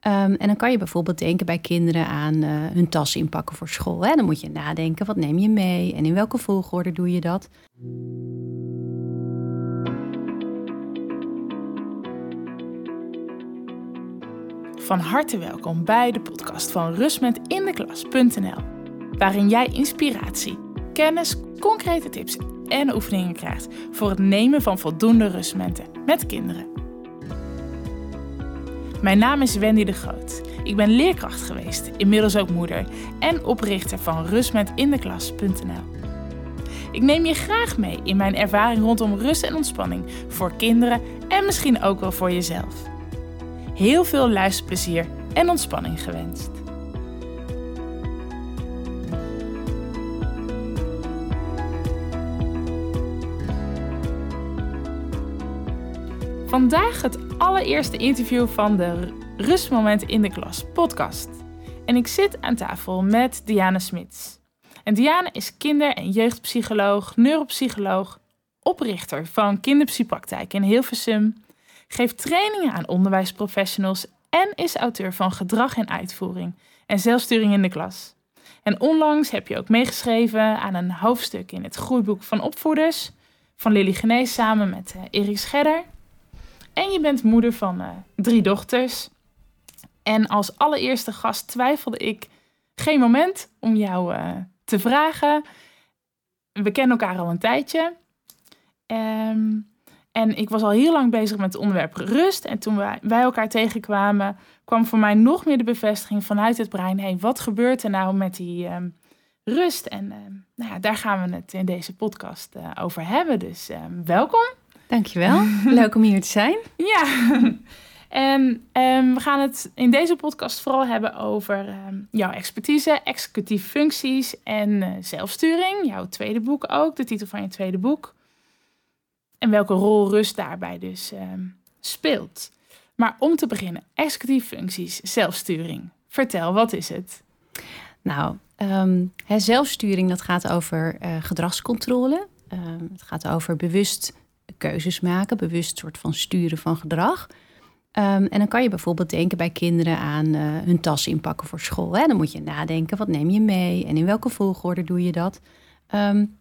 Ehm, en dan kan je bijvoorbeeld denken bij kinderen aan eh, hun tas inpakken voor school. Hè? Dan moet je nadenken, wat neem je mee en in welke volgorde doe je dat? Van harte welkom bij de podcast van rustmetindeklas.nl, waarin jij inspiratie, kennis, concrete tips en oefeningen krijgt voor het nemen van voldoende rustmomenten met kinderen. Mijn naam is Wendy de Groot. Ik ben leerkracht geweest, inmiddels ook moeder en oprichter van rustmetindeklas.nl. Ik neem je graag mee in mijn ervaring rondom rust en ontspanning voor kinderen en misschien ook wel voor jezelf. Heel veel luisterplezier en ontspanning gewenst. Vandaag het allereerste interview van de Rustmoment in de Klas podcast. En ik zit aan tafel met Diana Smits. En Diana is kinder- en jeugdpsycholoog, neuropsycholoog, oprichter van Kinderpsypraktijk in Hilversum, geeft trainingen aan onderwijsprofessionals en is auteur van Gedrag en Uitvoering en Zelfsturing in de Klas. En onlangs heb je ook meegeschreven aan een hoofdstuk in het groeiboek van opvoeders van Lily Genees samen met uh, Erik Scherder. En je bent moeder van uh, drie dochters. En als allereerste gast twijfelde ik geen moment om jou uh, te vragen. We kennen elkaar al een tijdje. Um, en ik was al heel lang bezig met het onderwerp rust. En toen wij, wij elkaar tegenkwamen, kwam voor mij nog meer de bevestiging vanuit het brein. hey, wat gebeurt er nou met die um, rust? En um, nou ja, daar gaan we het in deze podcast uh, over hebben. Dus welkom. Dankjewel. Leuk om hier te zijn. Ja. En um, we gaan het in deze podcast vooral hebben over um, jouw expertise, executieve functies en uh, zelfsturing. Jouw tweede boek ook, de titel van je tweede boek. En welke rol rust daarbij dus um, speelt. Maar om te beginnen, executieve functies, zelfsturing. Vertel, wat is het? Nou, hè, zelfsturing dat gaat over uh, gedragscontrole. het gaat over bewust keuzes maken, bewust soort van sturen van gedrag. Um, en dan kan je bijvoorbeeld denken bij kinderen aan uh, hun tas inpakken voor school. Hè? Dan moet je nadenken, wat neem je mee en in welke volgorde doe je dat? Um,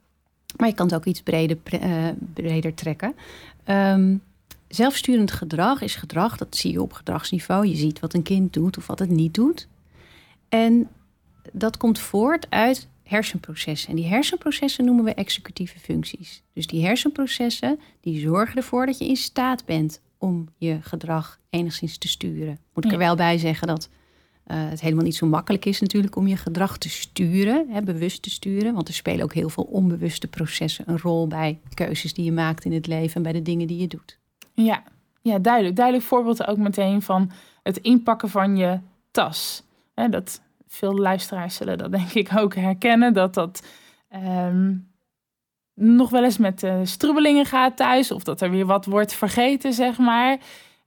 maar je kan het ook iets breder, uh, breder trekken. Um, zelfsturend gedrag is gedrag, dat zie je op gedragsniveau. Je ziet wat een kind doet of wat het niet doet. En dat komt voort uit hersenprocessen. En die hersenprocessen noemen we executieve functies. Dus die hersenprocessen die zorgen ervoor dat je in staat bent om je gedrag enigszins te sturen. Moet ik er wel bij zeggen dat uh, het helemaal niet zo makkelijk is natuurlijk om je gedrag te sturen, hè, bewust te sturen. Want er spelen ook heel veel onbewuste processen een rol bij keuzes die je maakt in het leven en bij de dingen die je doet. Ja, ja duidelijk. Duidelijk voorbeeld ook meteen van het inpakken van je tas. Hè, dat veel luisteraars zullen dat denk ik ook herkennen, dat dat um, nog wel eens met uh, strubbelingen gaat thuis of dat er weer wat wordt vergeten, zeg maar.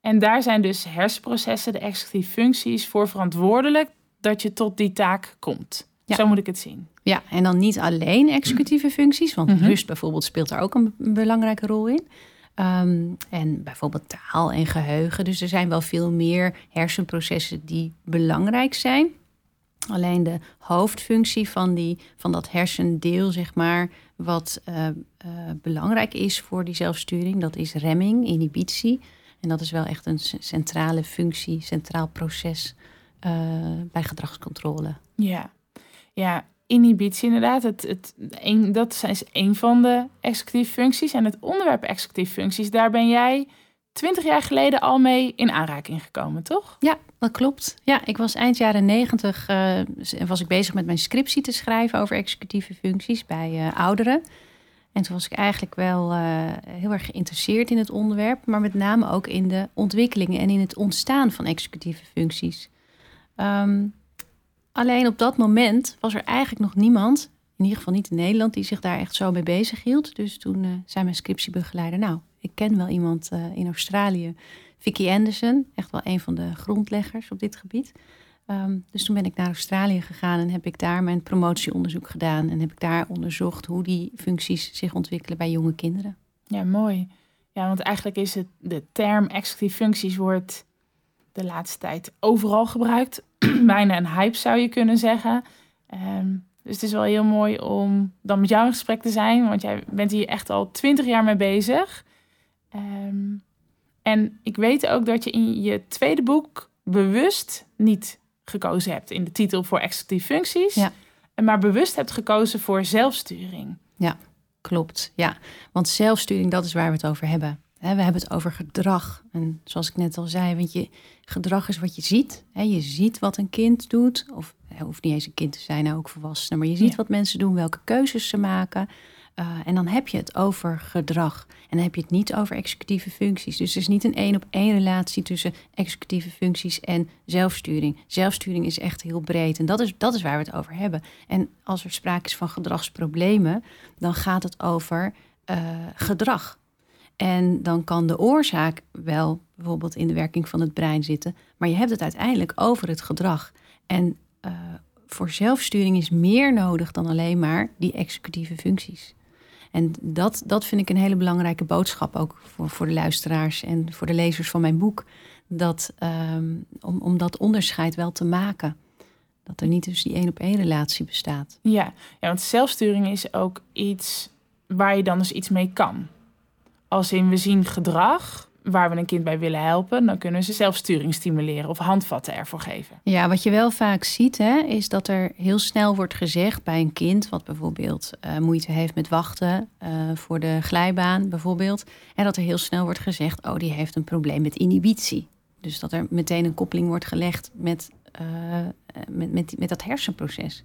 En daar zijn dus hersenprocessen, de executieve functies, voor verantwoordelijk dat je tot die taak komt. Ja. Zo moet ik het zien. Ja, en dan niet alleen executieve functies, want mm -hmm. rust bijvoorbeeld speelt daar ook een belangrijke rol in. Um, en bijvoorbeeld taal en geheugen. Dus er zijn wel veel meer hersenprocessen die belangrijk zijn. Alleen de hoofdfunctie van, die, van dat hersendeel, zeg maar, wat uh, uh, belangrijk is voor die zelfsturing, dat is remming, inhibitie. En dat is wel echt een centrale functie, centraal proces uh, bij gedragscontrole. Ja, ja inhibitie inderdaad. Het, het, dat is een van de executieve functies. En het onderwerp executieve functies, daar ben jij twintig jaar geleden al mee in aanraking gekomen, toch? Ja, dat klopt. Ja, ik was eind jaren negentig uh, was ik bezig met mijn scriptie te schrijven over executieve functies bij uh, ouderen. En toen was ik eigenlijk wel uh, heel erg geïnteresseerd in het onderwerp, maar met name ook in de ontwikkelingen en in het ontstaan van executieve functies. Um, alleen op dat moment was er eigenlijk nog niemand, in ieder geval niet in Nederland, die zich daar echt zo mee bezig hield. Dus toen zei mijn scriptiebegeleider, nou, ik ken wel iemand uh, in Australië, Vicky Anderson, echt wel een van de grondleggers op dit gebied. Um, dus toen ben ik naar Australië gegaan en heb ik daar mijn promotieonderzoek gedaan. En heb ik daar onderzocht hoe die functies zich ontwikkelen bij jonge kinderen. Ja, mooi. Ja, want eigenlijk is het de term executieve functies wordt de laatste tijd overal gebruikt. Bijna een hype zou je kunnen zeggen. Ehm, dus het is wel heel mooi om dan met jou in gesprek te zijn, want jij bent hier echt al twintig jaar mee bezig. Ehm, en ik weet ook dat je in je tweede boek bewust niet gekozen hebt in de titel voor executieve functies, Ja. maar bewust hebt gekozen voor zelfsturing. Ja, klopt. Ja, want zelfsturing, dat is waar we het over hebben. We hebben het over gedrag. En zoals ik net al zei, want je gedrag is wat je ziet. Je ziet wat een kind doet. Of het hoeft niet eens een kind te zijn, ook volwassenen. Maar je ziet Ja. wat mensen doen, welke keuzes ze maken. Uh, en dan heb je het over gedrag. En dan heb je het niet over executieve functies. Dus er is niet een één op één relatie tussen executieve functies en zelfsturing. Zelfsturing is echt heel breed. En dat is, dat is waar we het over hebben. En als er sprake is van gedragsproblemen, dan gaat het over uh, gedrag. En dan kan de oorzaak wel bijvoorbeeld in de werking van het brein zitten. Maar je hebt het uiteindelijk over het gedrag. En uh, voor zelfsturing is meer nodig dan alleen maar die executieve functies. En dat, dat vind ik een hele belangrijke boodschap ook voor, voor de luisteraars en voor de lezers van mijn boek. Dat, um, om, om dat onderscheid wel te maken. Dat er niet dus die één op één relatie bestaat. Ja, ja, want zelfsturing is ook iets waar je dan dus iets mee kan. Als in we zien gedrag waar we een kind bij willen helpen, dan kunnen ze zelfsturing stimuleren of handvatten ervoor geven. Ja, wat je wel vaak ziet, hè, is dat er heel snel wordt gezegd bij een kind, wat bijvoorbeeld uh, moeite heeft met wachten uh, voor de glijbaan, bijvoorbeeld, en dat er heel snel wordt gezegd, oh, die heeft een probleem met inhibitie. Dus dat er meteen een koppeling wordt gelegd met, uh, met, met, dat hersenproces.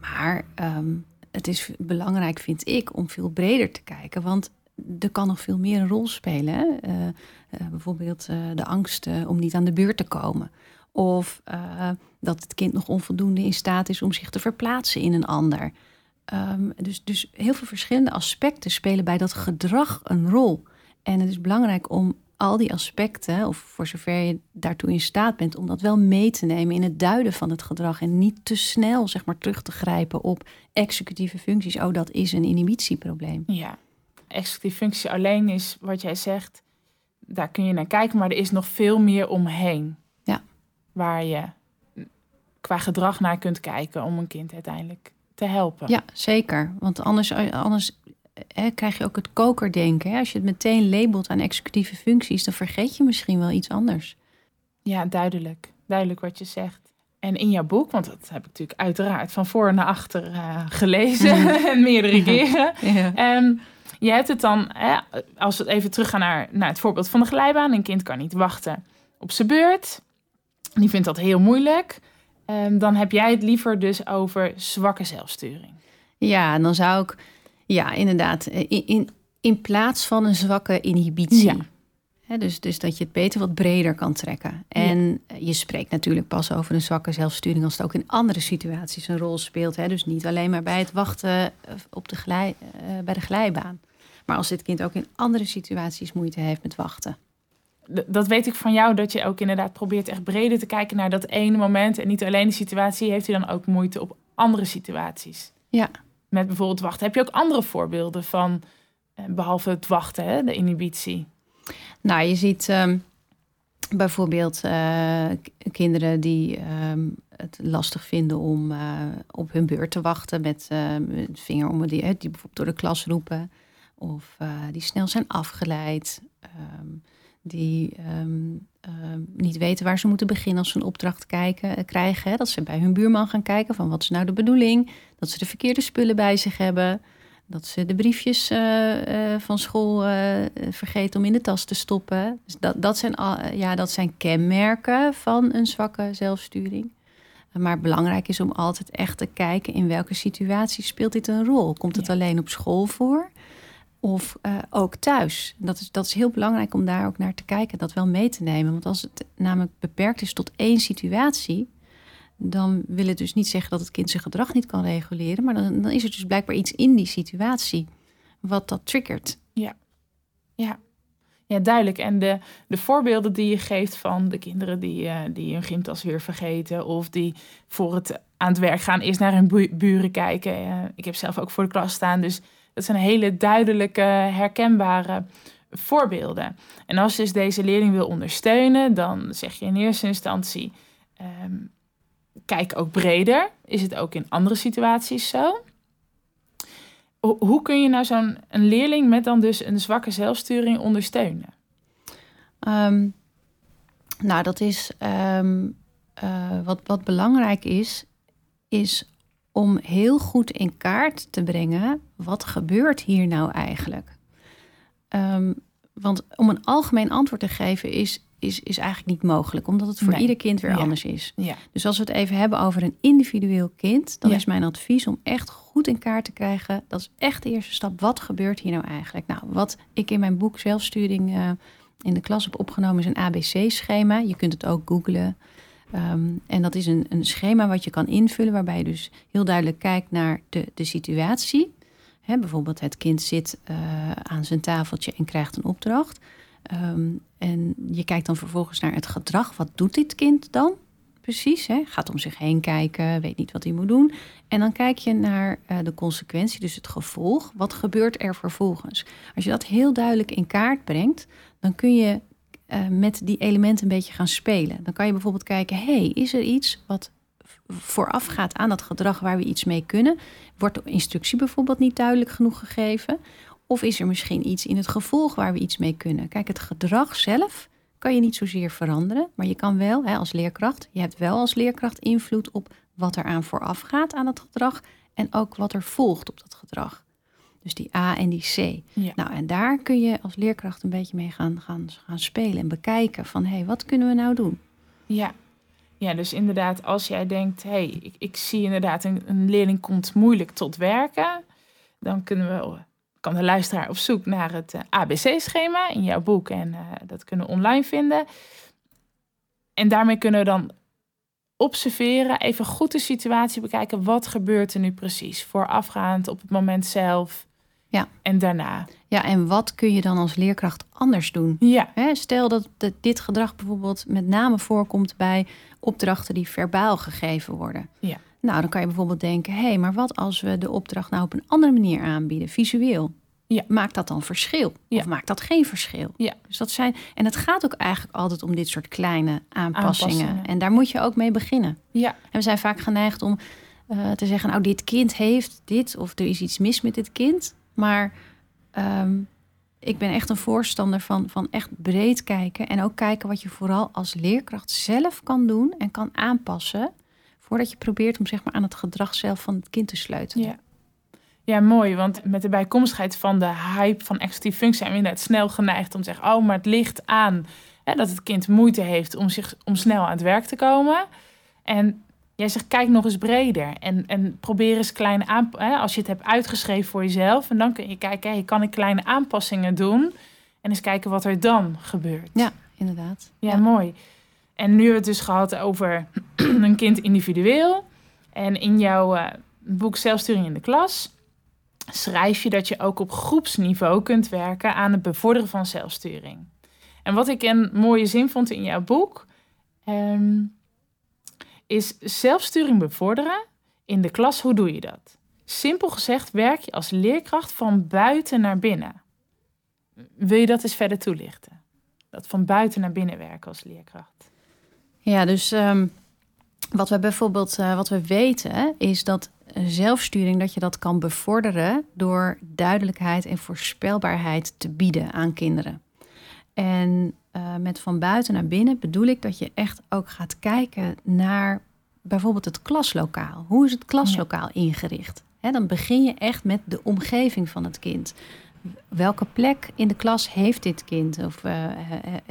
Maar um, het is belangrijk, vind ik, om veel breder te kijken, want er kan nog veel meer een rol spelen. Uh, uh, bijvoorbeeld uh, de angst om niet aan de beurt te komen. Of dat het kind nog onvoldoende in staat is om zich te verplaatsen in een ander. Um, dus, dus heel veel verschillende aspecten spelen bij dat gedrag een rol. En het is belangrijk om al die aspecten, of voor zover je daartoe in staat bent, om dat wel mee te nemen in het duiden van het gedrag. En niet te snel zeg maar, terug te grijpen op executieve functies. Oh, dat is een inhibitieprobleem. Ja, executieve functie alleen is wat jij zegt, daar kun je naar kijken, maar er is nog veel meer omheen. Ja. Waar je qua gedrag naar kunt kijken om een kind uiteindelijk te helpen. Ja, zeker. Want anders, anders hè, krijg je ook het kokerdenken. Hè? Als je het meteen labelt aan executieve functies, dan vergeet je misschien wel iets anders. Ja, duidelijk. Duidelijk wat je zegt. En in jouw boek, want dat heb ik natuurlijk uiteraard van voor naar achter uh, gelezen en meerdere keren. Ja. Um, je hebt het dan, hè, als we even teruggaan naar, naar het voorbeeld van de glijbaan. Een kind kan niet wachten op zijn beurt. Die vindt dat heel moeilijk. Um, dan heb jij het liever dus over zwakke zelfsturing. Ja, en dan zou ik, ja, inderdaad, in, in, in plaats van een zwakke inhibitie. Ja. Dus, dus dat je het beter wat breder kan trekken. En ja. je spreekt natuurlijk pas over een zwakke zelfsturing als het ook in andere situaties een rol speelt. Dus niet alleen maar bij het wachten op de glij, uh, bij de glijbaan. Maar als dit kind ook in andere situaties moeite heeft met wachten. Dat weet ik van jou, dat je ook inderdaad probeert echt breder te kijken naar dat ene moment. En niet alleen de situatie, heeft hij dan ook moeite op andere situaties? Ja. Met bijvoorbeeld wachten. Heb je ook andere voorbeelden van, behalve het wachten, hè, de inhibitie? Nou, je ziet um, bijvoorbeeld uh, kinderen die um, het lastig vinden om uh, op hun beurt te wachten met uh, vinger om die, die bijvoorbeeld door de klas roepen. Of die snel zijn afgeleid. Die niet weten waar ze moeten beginnen als ze een opdracht kijken, krijgen. Hè? Dat ze bij hun buurman gaan kijken van wat is nou de bedoeling. Dat ze de verkeerde spullen bij zich hebben. Dat ze de briefjes uh, uh, van school uh, vergeten om in de tas te stoppen. Dus dat, dat, zijn ja, dat zijn kenmerken van een zwakke zelfsturing. Maar belangrijk is om altijd echt te kijken in welke situatie speelt dit een rol. Komt het ja. alleen op school voor of ook thuis? Dat is, dat is heel belangrijk om daar ook naar te kijken, dat wel mee te nemen. Want als het namelijk beperkt is tot één situatie, dan wil het dus niet zeggen dat het kind zijn gedrag niet kan reguleren. Maar dan, dan is er dus blijkbaar iets in die situatie wat dat triggert. Ja, ja. ja duidelijk. En de, de voorbeelden die je geeft van de kinderen die, uh, die hun gymtas weer vergeten... of die voor het aan het werk gaan eerst naar hun bu buren kijken. Uh, ik heb zelf ook voor de klas staan, dus dat zijn hele duidelijke, herkenbare voorbeelden. En als je dus deze leerling wil ondersteunen, dan zeg je in eerste instantie: ehm, kijk ook breder. Is het ook in andere situaties zo? Hoe kun je nou zo'n een leerling met dan dus een zwakke zelfsturing ondersteunen? Ehm, nou, dat is ehm, eh, wat, wat belangrijk is, is om heel goed in kaart te brengen wat gebeurt hier nou eigenlijk. Um, want om een algemeen antwoord te geven is, is, is eigenlijk niet mogelijk, omdat het voor ieder kind weer anders is. Ja. Dus als we het even hebben over een individueel kind, dan is mijn advies om echt goed in kaart te krijgen. Dat is echt de eerste stap. Wat gebeurt hier nou eigenlijk? Nou, wat ik in mijn boek Zelfsturing uh, in de klas heb opgenomen is een ABC-schema. Je kunt het ook googlen. Um, en dat is een, een schema wat je kan invullen, waarbij je dus heel duidelijk kijkt naar de, de situatie. He, bijvoorbeeld het kind zit uh, aan zijn tafeltje en krijgt een opdracht. Um, en je kijkt dan vervolgens naar het gedrag. Wat doet dit kind dan? Precies, hè? gaat om zich heen kijken, weet niet wat hij moet doen. En dan kijk je naar uh, de consequentie, dus het gevolg. Wat gebeurt er vervolgens? Als je dat heel duidelijk in kaart brengt, dan kun je uh, met die elementen een beetje gaan spelen. Dan kan je bijvoorbeeld kijken, hey, is er iets wat voorafgaat aan dat gedrag waar we iets mee kunnen? Wordt de instructie bijvoorbeeld niet duidelijk genoeg gegeven? Of is er misschien iets in het gevolg waar we iets mee kunnen? Kijk, het gedrag zelf kan je niet zozeer veranderen, maar je kan wel hè, als leerkracht, je hebt wel als leerkracht invloed op wat er aan vooraf gaat aan het gedrag en ook wat er volgt op dat gedrag. Dus die A en die C. Ja. Nou, en daar kun je als leerkracht een beetje mee gaan, gaan, gaan spelen en bekijken van hé, hey, wat kunnen we nou doen? Ja, ja, dus inderdaad, als jij denkt, hé, hey, ik, ik zie inderdaad een, een leerling komt moeilijk tot werken, dan kunnen we, kan de luisteraar op zoek naar het uh, ABC-schema in jouw boek en uh, dat kunnen we online vinden. En daarmee kunnen we dan observeren, even goed de situatie bekijken. Wat gebeurt er nu precies? Voorafgaand op het moment zelf ja. en daarna. Ja, en wat kun je dan als leerkracht anders doen? Ja. Hè, stel dat dit gedrag bijvoorbeeld met name voorkomt bij opdrachten die verbaal gegeven worden. Ja. Nou, dan kan je bijvoorbeeld denken: hé, hey, maar wat als we de opdracht nou op een andere manier aanbieden, visueel? Ja. Maakt dat dan verschil? Ja. Of maakt dat geen verschil? Ja. Dus dat zijn, en het gaat ook eigenlijk altijd om dit soort kleine aanpassingen. Aanpassingen. En daar moet je ook mee beginnen. Ja. En we zijn vaak geneigd om uh, te zeggen: nou, dit kind heeft dit, of er is iets mis met dit kind. Maar um, ik ben echt een voorstander van, van echt breed kijken. En ook kijken wat je vooral als leerkracht zelf kan doen en kan aanpassen. Voordat je probeert om zeg maar, aan het gedrag zelf van het kind te sleutelen. Ja. Ja, mooi. Want met de bijkomstigheid van de hype van executieve functie zijn we inderdaad snel geneigd om te zeggen: Oh, maar het ligt aan hè, dat het kind moeite heeft om, zich, om snel aan het werk te komen. En jij zegt: kijk nog eens breder. En, en probeer eens kleine aanpassingen. Als je het hebt uitgeschreven voor jezelf. En dan kun je kijken: hey, kan ik kleine aanpassingen doen? En eens kijken wat er dan gebeurt. Ja, inderdaad. Ja, ja. mooi. En nu hebben we het dus gehad over een kind individueel. En in jouw uh, boek Zelfsturing in de klas schrijf je dat je ook op groepsniveau kunt werken aan het bevorderen van zelfsturing. En wat ik een mooie zin vond in jouw boek, um, is zelfsturing bevorderen in de klas. Hoe doe je dat? Simpel gezegd werk je als leerkracht van buiten naar binnen. Wil je dat eens verder toelichten? Dat van buiten naar binnen werken als leerkracht. Ja, dus um, wat we bijvoorbeeld uh, wat we weten is dat zelfsturing dat je dat kan bevorderen door duidelijkheid en voorspelbaarheid te bieden aan kinderen. En uh, met van buiten naar binnen bedoel ik dat je echt ook gaat kijken naar bijvoorbeeld het klaslokaal. Hoe is het klaslokaal ingericht? He, dan begin je echt met de omgeving van het kind. Welke plek in de klas heeft dit kind? Of uh,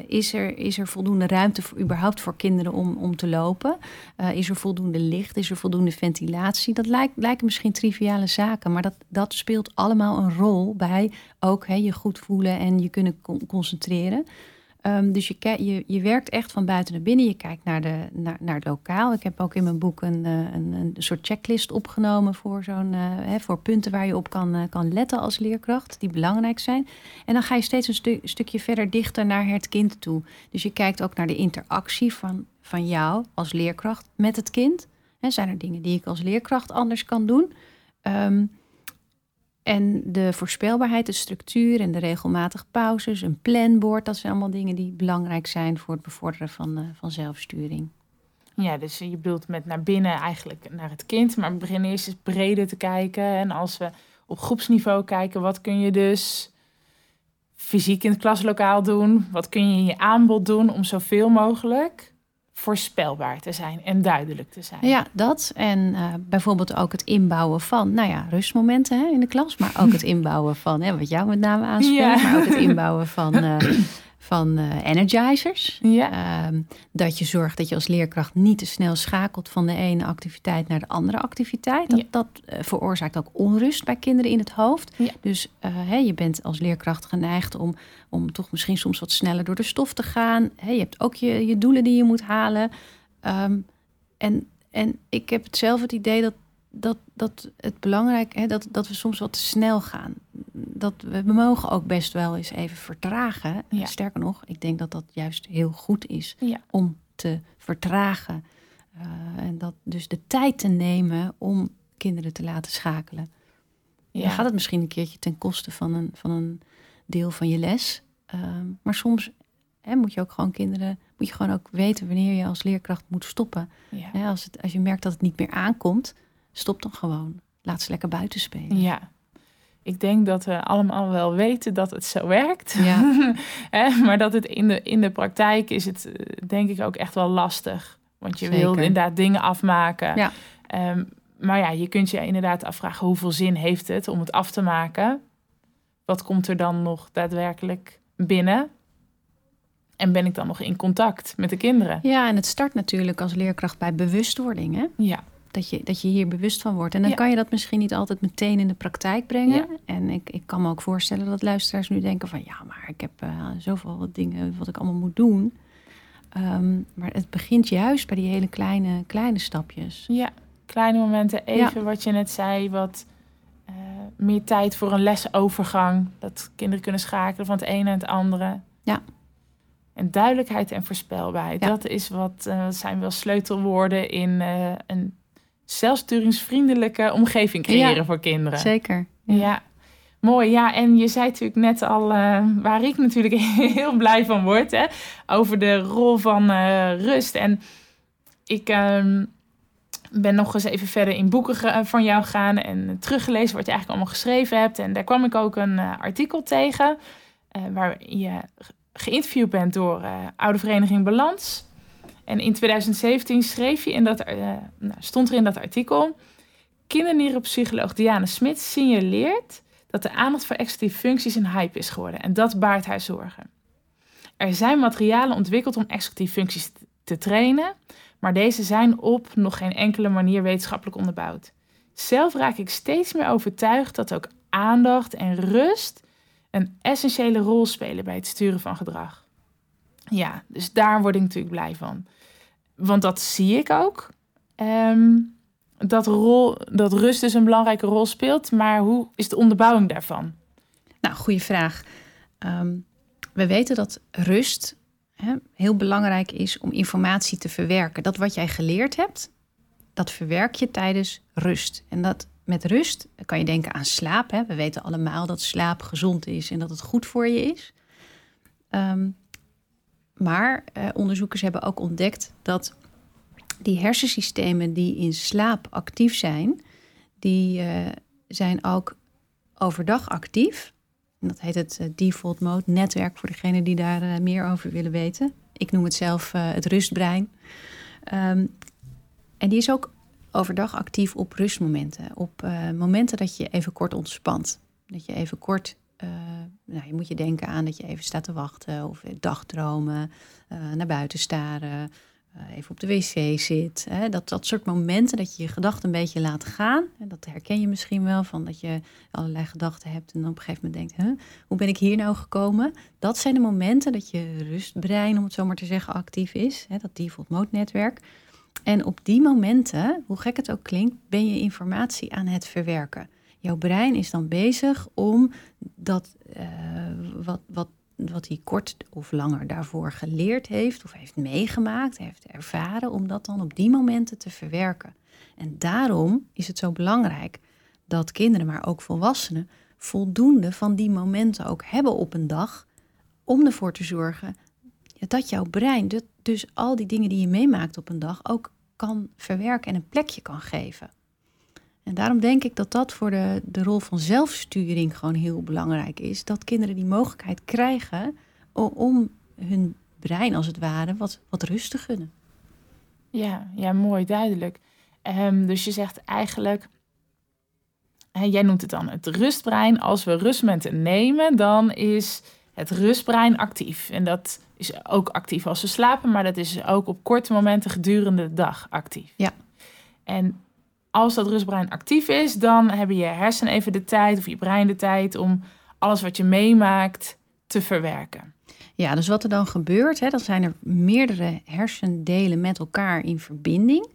is, er, is er voldoende ruimte voor, überhaupt voor kinderen om, om te lopen? Uh, is er voldoende licht? Is er voldoende ventilatie? Dat lijkt, lijken misschien triviale zaken, maar dat, dat speelt allemaal een rol bij ook he, je goed voelen en je kunnen con concentreren. Um, dus je, je, je werkt echt van buiten naar binnen. Je kijkt naar, de, naar, naar het lokaal. Ik heb ook in mijn boek een, een, een soort checklist opgenomen voor, zo'n, uh, voor punten waar je op kan, uh, kan letten als leerkracht, die belangrijk zijn. En dan ga je steeds een stu stukje verder dichter naar het kind toe. Dus je kijkt ook naar de interactie van, van jou als leerkracht met het kind. He, zijn er dingen die ik als leerkracht anders kan doen? Um, en de voorspelbaarheid, de structuur en de regelmatige pauzes, een planbord, dat zijn allemaal dingen die belangrijk zijn voor het bevorderen van, uh, van zelfsturing. Ja, dus je bedoelt met naar binnen eigenlijk naar het kind, maar we beginnen eerst eens breder te kijken. En als we op groepsniveau kijken, wat kun je dus fysiek in het klaslokaal doen? Wat kun je in je aanbod doen om zoveel mogelijk voorspelbaar te zijn en duidelijk te zijn. Ja, dat. En uh, bijvoorbeeld ook het inbouwen van, nou ja, rustmomenten hè, in de klas, maar ook het inbouwen van, hè, wat jou met name aanspreekt, ja. maar ook het inbouwen van uh, van uh, energizers. Ja. Ehm, dat je zorgt dat je als leerkracht niet te snel schakelt van de ene activiteit naar de andere activiteit. Dat, dat uh, veroorzaakt ook onrust bij kinderen in het hoofd. Ja. Dus uh, je bent als leerkracht geneigd om, om toch misschien soms wat sneller door de stof te gaan. je hebt ook je, je doelen die je moet halen. Um, en, en ik heb het zelf het idee dat dat, dat het belangrijk is dat, dat we soms wat te snel gaan. Dat we, we mogen ook best wel eens even vertragen. Sterker nog, ik denk dat dat juist heel goed is om te vertragen. Uh, en dat dus de tijd te nemen om kinderen te laten schakelen. Ja. Dan gaat het misschien een keertje ten koste van een, van een deel van je les. Uh, maar soms hè, moet je ook gewoon kinderen, moet je gewoon ook weten wanneer je als leerkracht moet stoppen. Ja. als, het, als je merkt dat het niet meer aankomt, Stop dan gewoon. Laat ze lekker buiten spelen. Ja. Ik denk dat we allemaal wel weten dat het zo werkt. Ja. maar dat het in de, in de praktijk is het eh, denk ik ook echt wel lastig. Want je wil inderdaad dingen afmaken. Ja. Um, maar ja, je kunt je inderdaad afvragen hoeveel zin heeft het om het af te maken. Wat komt er dan nog daadwerkelijk binnen? En ben ik dan nog in contact met de kinderen? Ja, en het start natuurlijk als leerkracht bij bewustwording. Hè? Ja dat je, dat je hier bewust van wordt. En dan kan je dat misschien niet altijd meteen in de praktijk brengen. En ik, ik kan me ook voorstellen dat luisteraars nu denken van... ja, maar ik heb uh, zoveel dingen wat ik allemaal moet doen. Ehm, maar het begint juist bij die hele kleine, kleine stapjes. Ja, kleine momenten. Even wat je net zei, wat uh, meer tijd voor een lesovergang. Dat kinderen kunnen schakelen van het ene naar het andere. Ja. En duidelijkheid en voorspelbaarheid. Dat is wat uh, zijn wel sleutelwoorden in een zelfsturingsvriendelijke omgeving creëren voor kinderen. Zeker. Ja. Mooi, ja. En je zei natuurlijk net al, uh, waar ik natuurlijk heel blij van word, hè, over de rol van uh, rust. En ik uh, ben nog eens even verder in boeken van jou gegaan en teruggelezen wat je eigenlijk allemaal geschreven hebt. En daar kwam ik ook een artikel tegen, waar je geïnterviewd bent door Oude Vereniging Balans. En in 2017 schreef je dat, uh, nou, stond er in dat artikel: Kinderneuropsycholoog Diana Smit signaleert dat de aandacht voor executieve functies een hype is geworden. En dat baart haar zorgen. Er zijn materialen ontwikkeld om executieve functies te trainen, maar deze zijn op nog geen enkele manier wetenschappelijk onderbouwd. Zelf raak ik steeds meer overtuigd dat ook aandacht en rust een essentiële rol spelen bij het sturen van gedrag. Ja, dus daar word ik natuurlijk blij van. Want dat zie ik ook. Ehm, dat, rol, dat rust dus een belangrijke rol speelt. Maar hoe is de onderbouwing daarvan? Nou, goede vraag. Ehm, we weten dat rust hè, heel belangrijk is om informatie te verwerken. Dat wat jij geleerd hebt, dat verwerk je tijdens rust. En dat met rust kan je denken aan slaap. Hè. We weten allemaal dat slaap gezond is en dat het goed voor je is. Um, maar eh, onderzoekers hebben ook ontdekt dat die hersensystemen die in slaap actief zijn, die uh, zijn ook overdag actief. Dat heet het uh, default mode netwerk voor degenen die daar meer over willen weten. Ik noem het zelf het rustbrein. Um, en die is ook overdag actief op rustmomenten. Op momenten dat je even kort ontspant. Dat je even kort uh, nou, je moet je denken aan dat je even staat te wachten of dagdromen, uh, naar buiten staren, uh, even op de wc zit. Hè? Dat, dat soort momenten dat je je gedachten een beetje laat gaan. Dat herken je misschien wel van dat je allerlei gedachten hebt en dan op een gegeven moment denkt, hoe ben ik hier nou gekomen? Dat zijn de momenten dat je rustbrein, om het zo maar te zeggen, actief is. Hè? Dat default mode netwerk. En op die momenten, hoe gek het ook klinkt, ben je informatie aan het verwerken. Jouw brein is dan bezig om dat uh, wat, wat, wat hij kort of langer daarvoor geleerd heeft, of heeft meegemaakt, heeft ervaren, om dat dan op die momenten te verwerken. En daarom is het zo belangrijk dat kinderen, maar ook volwassenen, voldoende van die momenten ook hebben op een dag. Om ervoor te zorgen dat jouw brein, dus al die dingen die je meemaakt op een dag, ook kan verwerken en een plekje kan geven. En daarom denk ik dat dat voor de, de rol van zelfsturing gewoon heel belangrijk is. Dat kinderen die mogelijkheid krijgen om hun brein als het ware wat, wat rust te gunnen. Ja, ja mooi, duidelijk. Um, dus je zegt eigenlijk, hè, jij noemt het dan het rustbrein. Als we rustmomenten nemen, dan is het rustbrein actief. En dat is ook actief als we slapen, maar dat is ook op korte momenten gedurende de dag actief. Ja. En als dat rustbrein actief is, dan hebben je hersenen even de tijd of je brein de tijd om alles wat je meemaakt te verwerken. Ja, dus wat er dan gebeurt, hè, dan zijn er meerdere hersendelen met elkaar in verbinding.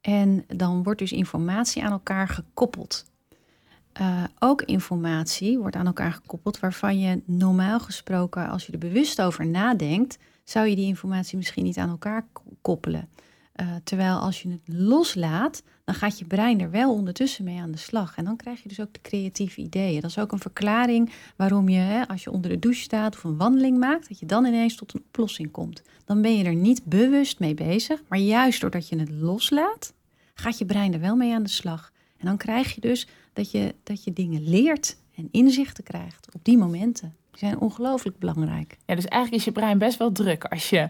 En dan wordt dus informatie aan elkaar gekoppeld. Uh, ook informatie wordt aan elkaar gekoppeld waarvan je normaal gesproken, als je er bewust over nadenkt, zou je die informatie misschien niet aan elkaar koppelen. Uh, terwijl als je het loslaat, dan gaat je brein er wel ondertussen mee aan de slag. En dan krijg je dus ook de creatieve ideeën. Dat is ook een verklaring waarom je, hè, als je onder de douche staat of een wandeling maakt, dat je dan ineens tot een oplossing komt. Dan ben je er niet bewust mee bezig, maar juist doordat je het loslaat, gaat je brein er wel mee aan de slag. En dan krijg je dus dat je, dat je dingen leert en inzichten krijgt op die momenten. Die zijn ongelooflijk belangrijk. Ja, dus eigenlijk is je brein best wel druk als je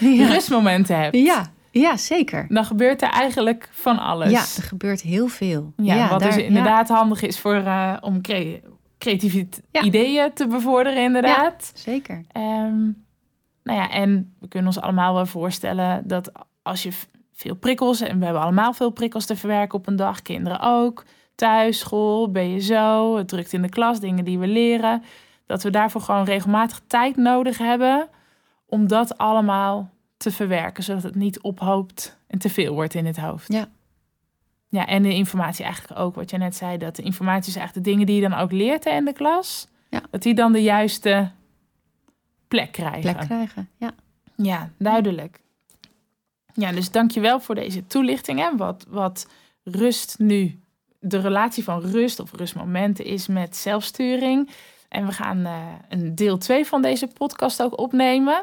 rustmomenten hebt. Ja, ja, zeker. Dan gebeurt er eigenlijk van alles. Ja, er gebeurt heel veel. Ja, wat dus inderdaad handig is voor, uh, om creatieve ideeën te bevorderen, inderdaad. zeker. Um, nou ja, en we kunnen ons allemaal wel voorstellen dat als je veel prikkels, en we hebben allemaal veel prikkels te verwerken op een dag, kinderen ook, thuis, school, ben je zo, het drukt in de klas, dingen die we leren, dat we daarvoor gewoon regelmatig tijd nodig hebben om dat allemaal te verwerken, zodat het niet ophoopt en te veel wordt in het hoofd. Ja. Ja, en de informatie eigenlijk ook, wat je net zei, dat de informatie is eigenlijk de dingen die je dan ook leert in de klas, ja. dat die dan de juiste plek krijgen. Plek krijgen, ja. Ja, duidelijk. Ja, dus dankjewel voor deze toelichting. Hè? Wat, wat rust nu, de relatie van rust of rustmomenten is met zelfsturing. En we gaan uh, een deel 2 van deze podcast ook opnemen.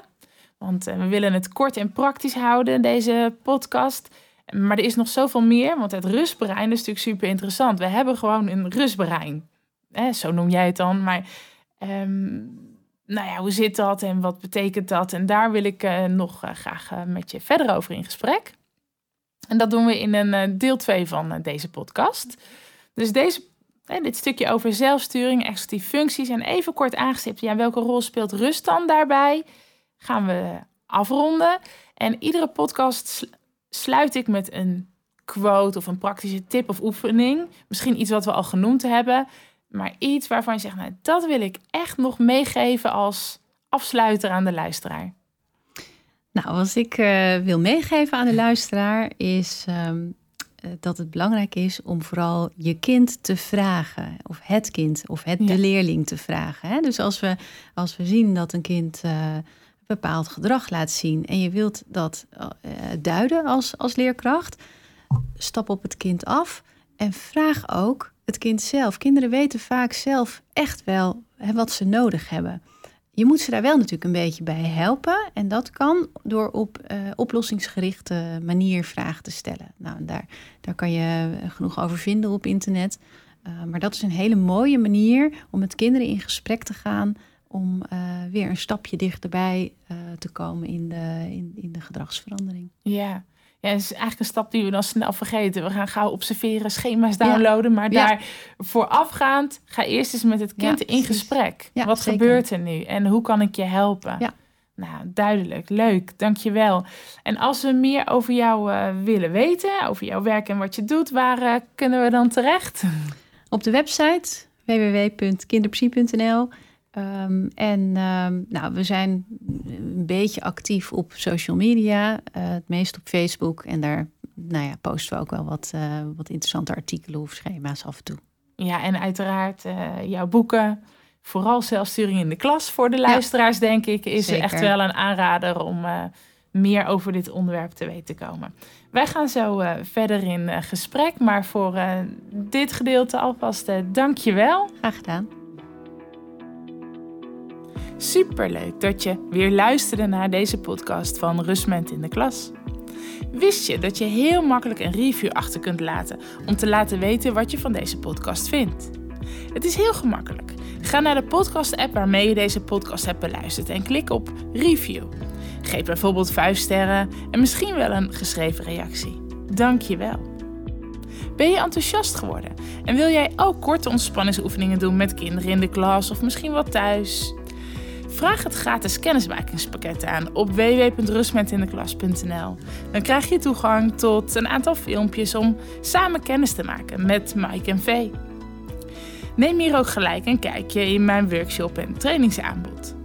Want uh, we willen het kort en praktisch houden, deze podcast. Maar er is nog zoveel meer, want het rustbrein is natuurlijk super interessant. We hebben gewoon een rustbrein. Hè, zo noem jij het dan. Maar um, nou ja, hoe zit dat en wat betekent dat? En daar wil ik uh, nog uh, graag met je verder over in gesprek. En dat doen we in een deel 2 van deze podcast. Dus deze, dit stukje over zelfsturing, executieve functies en even kort aangestipt. Ja, welke rol speelt rust dan daarbij? Gaan we afronden. En iedere podcast sluit ik met een quote of een praktische tip of oefening. Misschien iets wat we al genoemd hebben. Maar iets waarvan je zegt, nou, dat wil ik echt nog meegeven als afsluiter aan de luisteraar. Nou, wat ik uh, wil meegeven aan de luisteraar is um, dat het belangrijk is om vooral je kind te vragen. Of het kind, of het, de leerling te vragen. Hè? Dus als we, als we zien dat een kind uh, bepaald gedrag laat zien en je wilt dat uh, duiden als, als leerkracht, stap op het kind af en vraag ook het kind zelf. Kinderen weten vaak zelf echt wel hè, wat ze nodig hebben. Je moet ze daar wel natuurlijk een beetje bij helpen. En dat kan door op uh, oplossingsgerichte manier vragen te stellen. Nou, daar, daar kan je genoeg over vinden op internet. Maar dat is een hele mooie manier om met kinderen in gesprek te gaan. Om uh, weer een stapje dichterbij te komen in de, in, in de gedragsverandering. Ja, ja, dat is eigenlijk een stap die we dan snel vergeten. We gaan gauw observeren, schema's downloaden. Maar daar voorafgaand, ga eerst eens met het kind in gesprek. Wat gebeurt er nu en hoe kan ik je helpen? Ja. Nou, duidelijk. Leuk. Dankjewel. En als we meer over jou uh, willen weten, over jouw werk en wat je doet, waar uh, kunnen we dan terecht? Op de website www.kinderpsie.nl Um, en um, nou, we zijn een beetje actief op social media, uh, het meest op Facebook. En daar nou ja, posten we ook wel wat, uh, wat interessante artikelen of schema's af en toe. Ja, en uiteraard uh, jouw boeken. Vooral zelfsturing in de klas voor de luisteraars, denk ik, is zeker. echt wel een aanrader om meer over dit onderwerp te weten komen. Wij gaan zo uh, verder in uh, gesprek, maar voor uh, dit gedeelte alvast dank je wel. Graag gedaan. Superleuk dat je weer luisterde naar deze podcast van Rustment in de Klas. Wist je dat je heel makkelijk een review achter kunt laten om te laten weten wat je van deze podcast vindt? Het is heel gemakkelijk. Ga naar de podcast-app waarmee je deze podcast hebt beluisterd en klik op Review. Geef bijvoorbeeld 5 sterren en misschien wel een geschreven reactie. Dank je wel. Ben je enthousiast geworden en wil jij ook korte ontspanningsoefeningen doen met kinderen in de klas of misschien wat thuis? Vraag het gratis kennismakingspakket aan op www.rustmetindeklas.nl. Dan krijg je toegang tot een aantal filmpjes om samen kennis te maken met Mike en Vee. Neem hier ook gelijk een kijkje in mijn workshop en trainingsaanbod.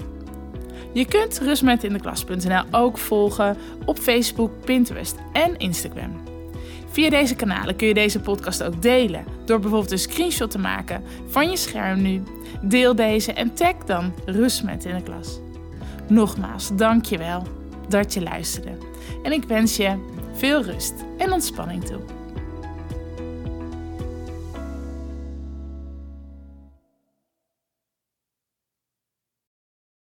Je kunt rustmetindeklas.nl ook volgen op Facebook, Pinterest en Instagram. Via deze kanalen kun je deze podcast ook delen door bijvoorbeeld een screenshot te maken van je scherm nu. Deel deze en tag dan Rustmet in de klas. Nogmaals, dank je wel dat je luisterde. En ik wens je veel rust en ontspanning toe.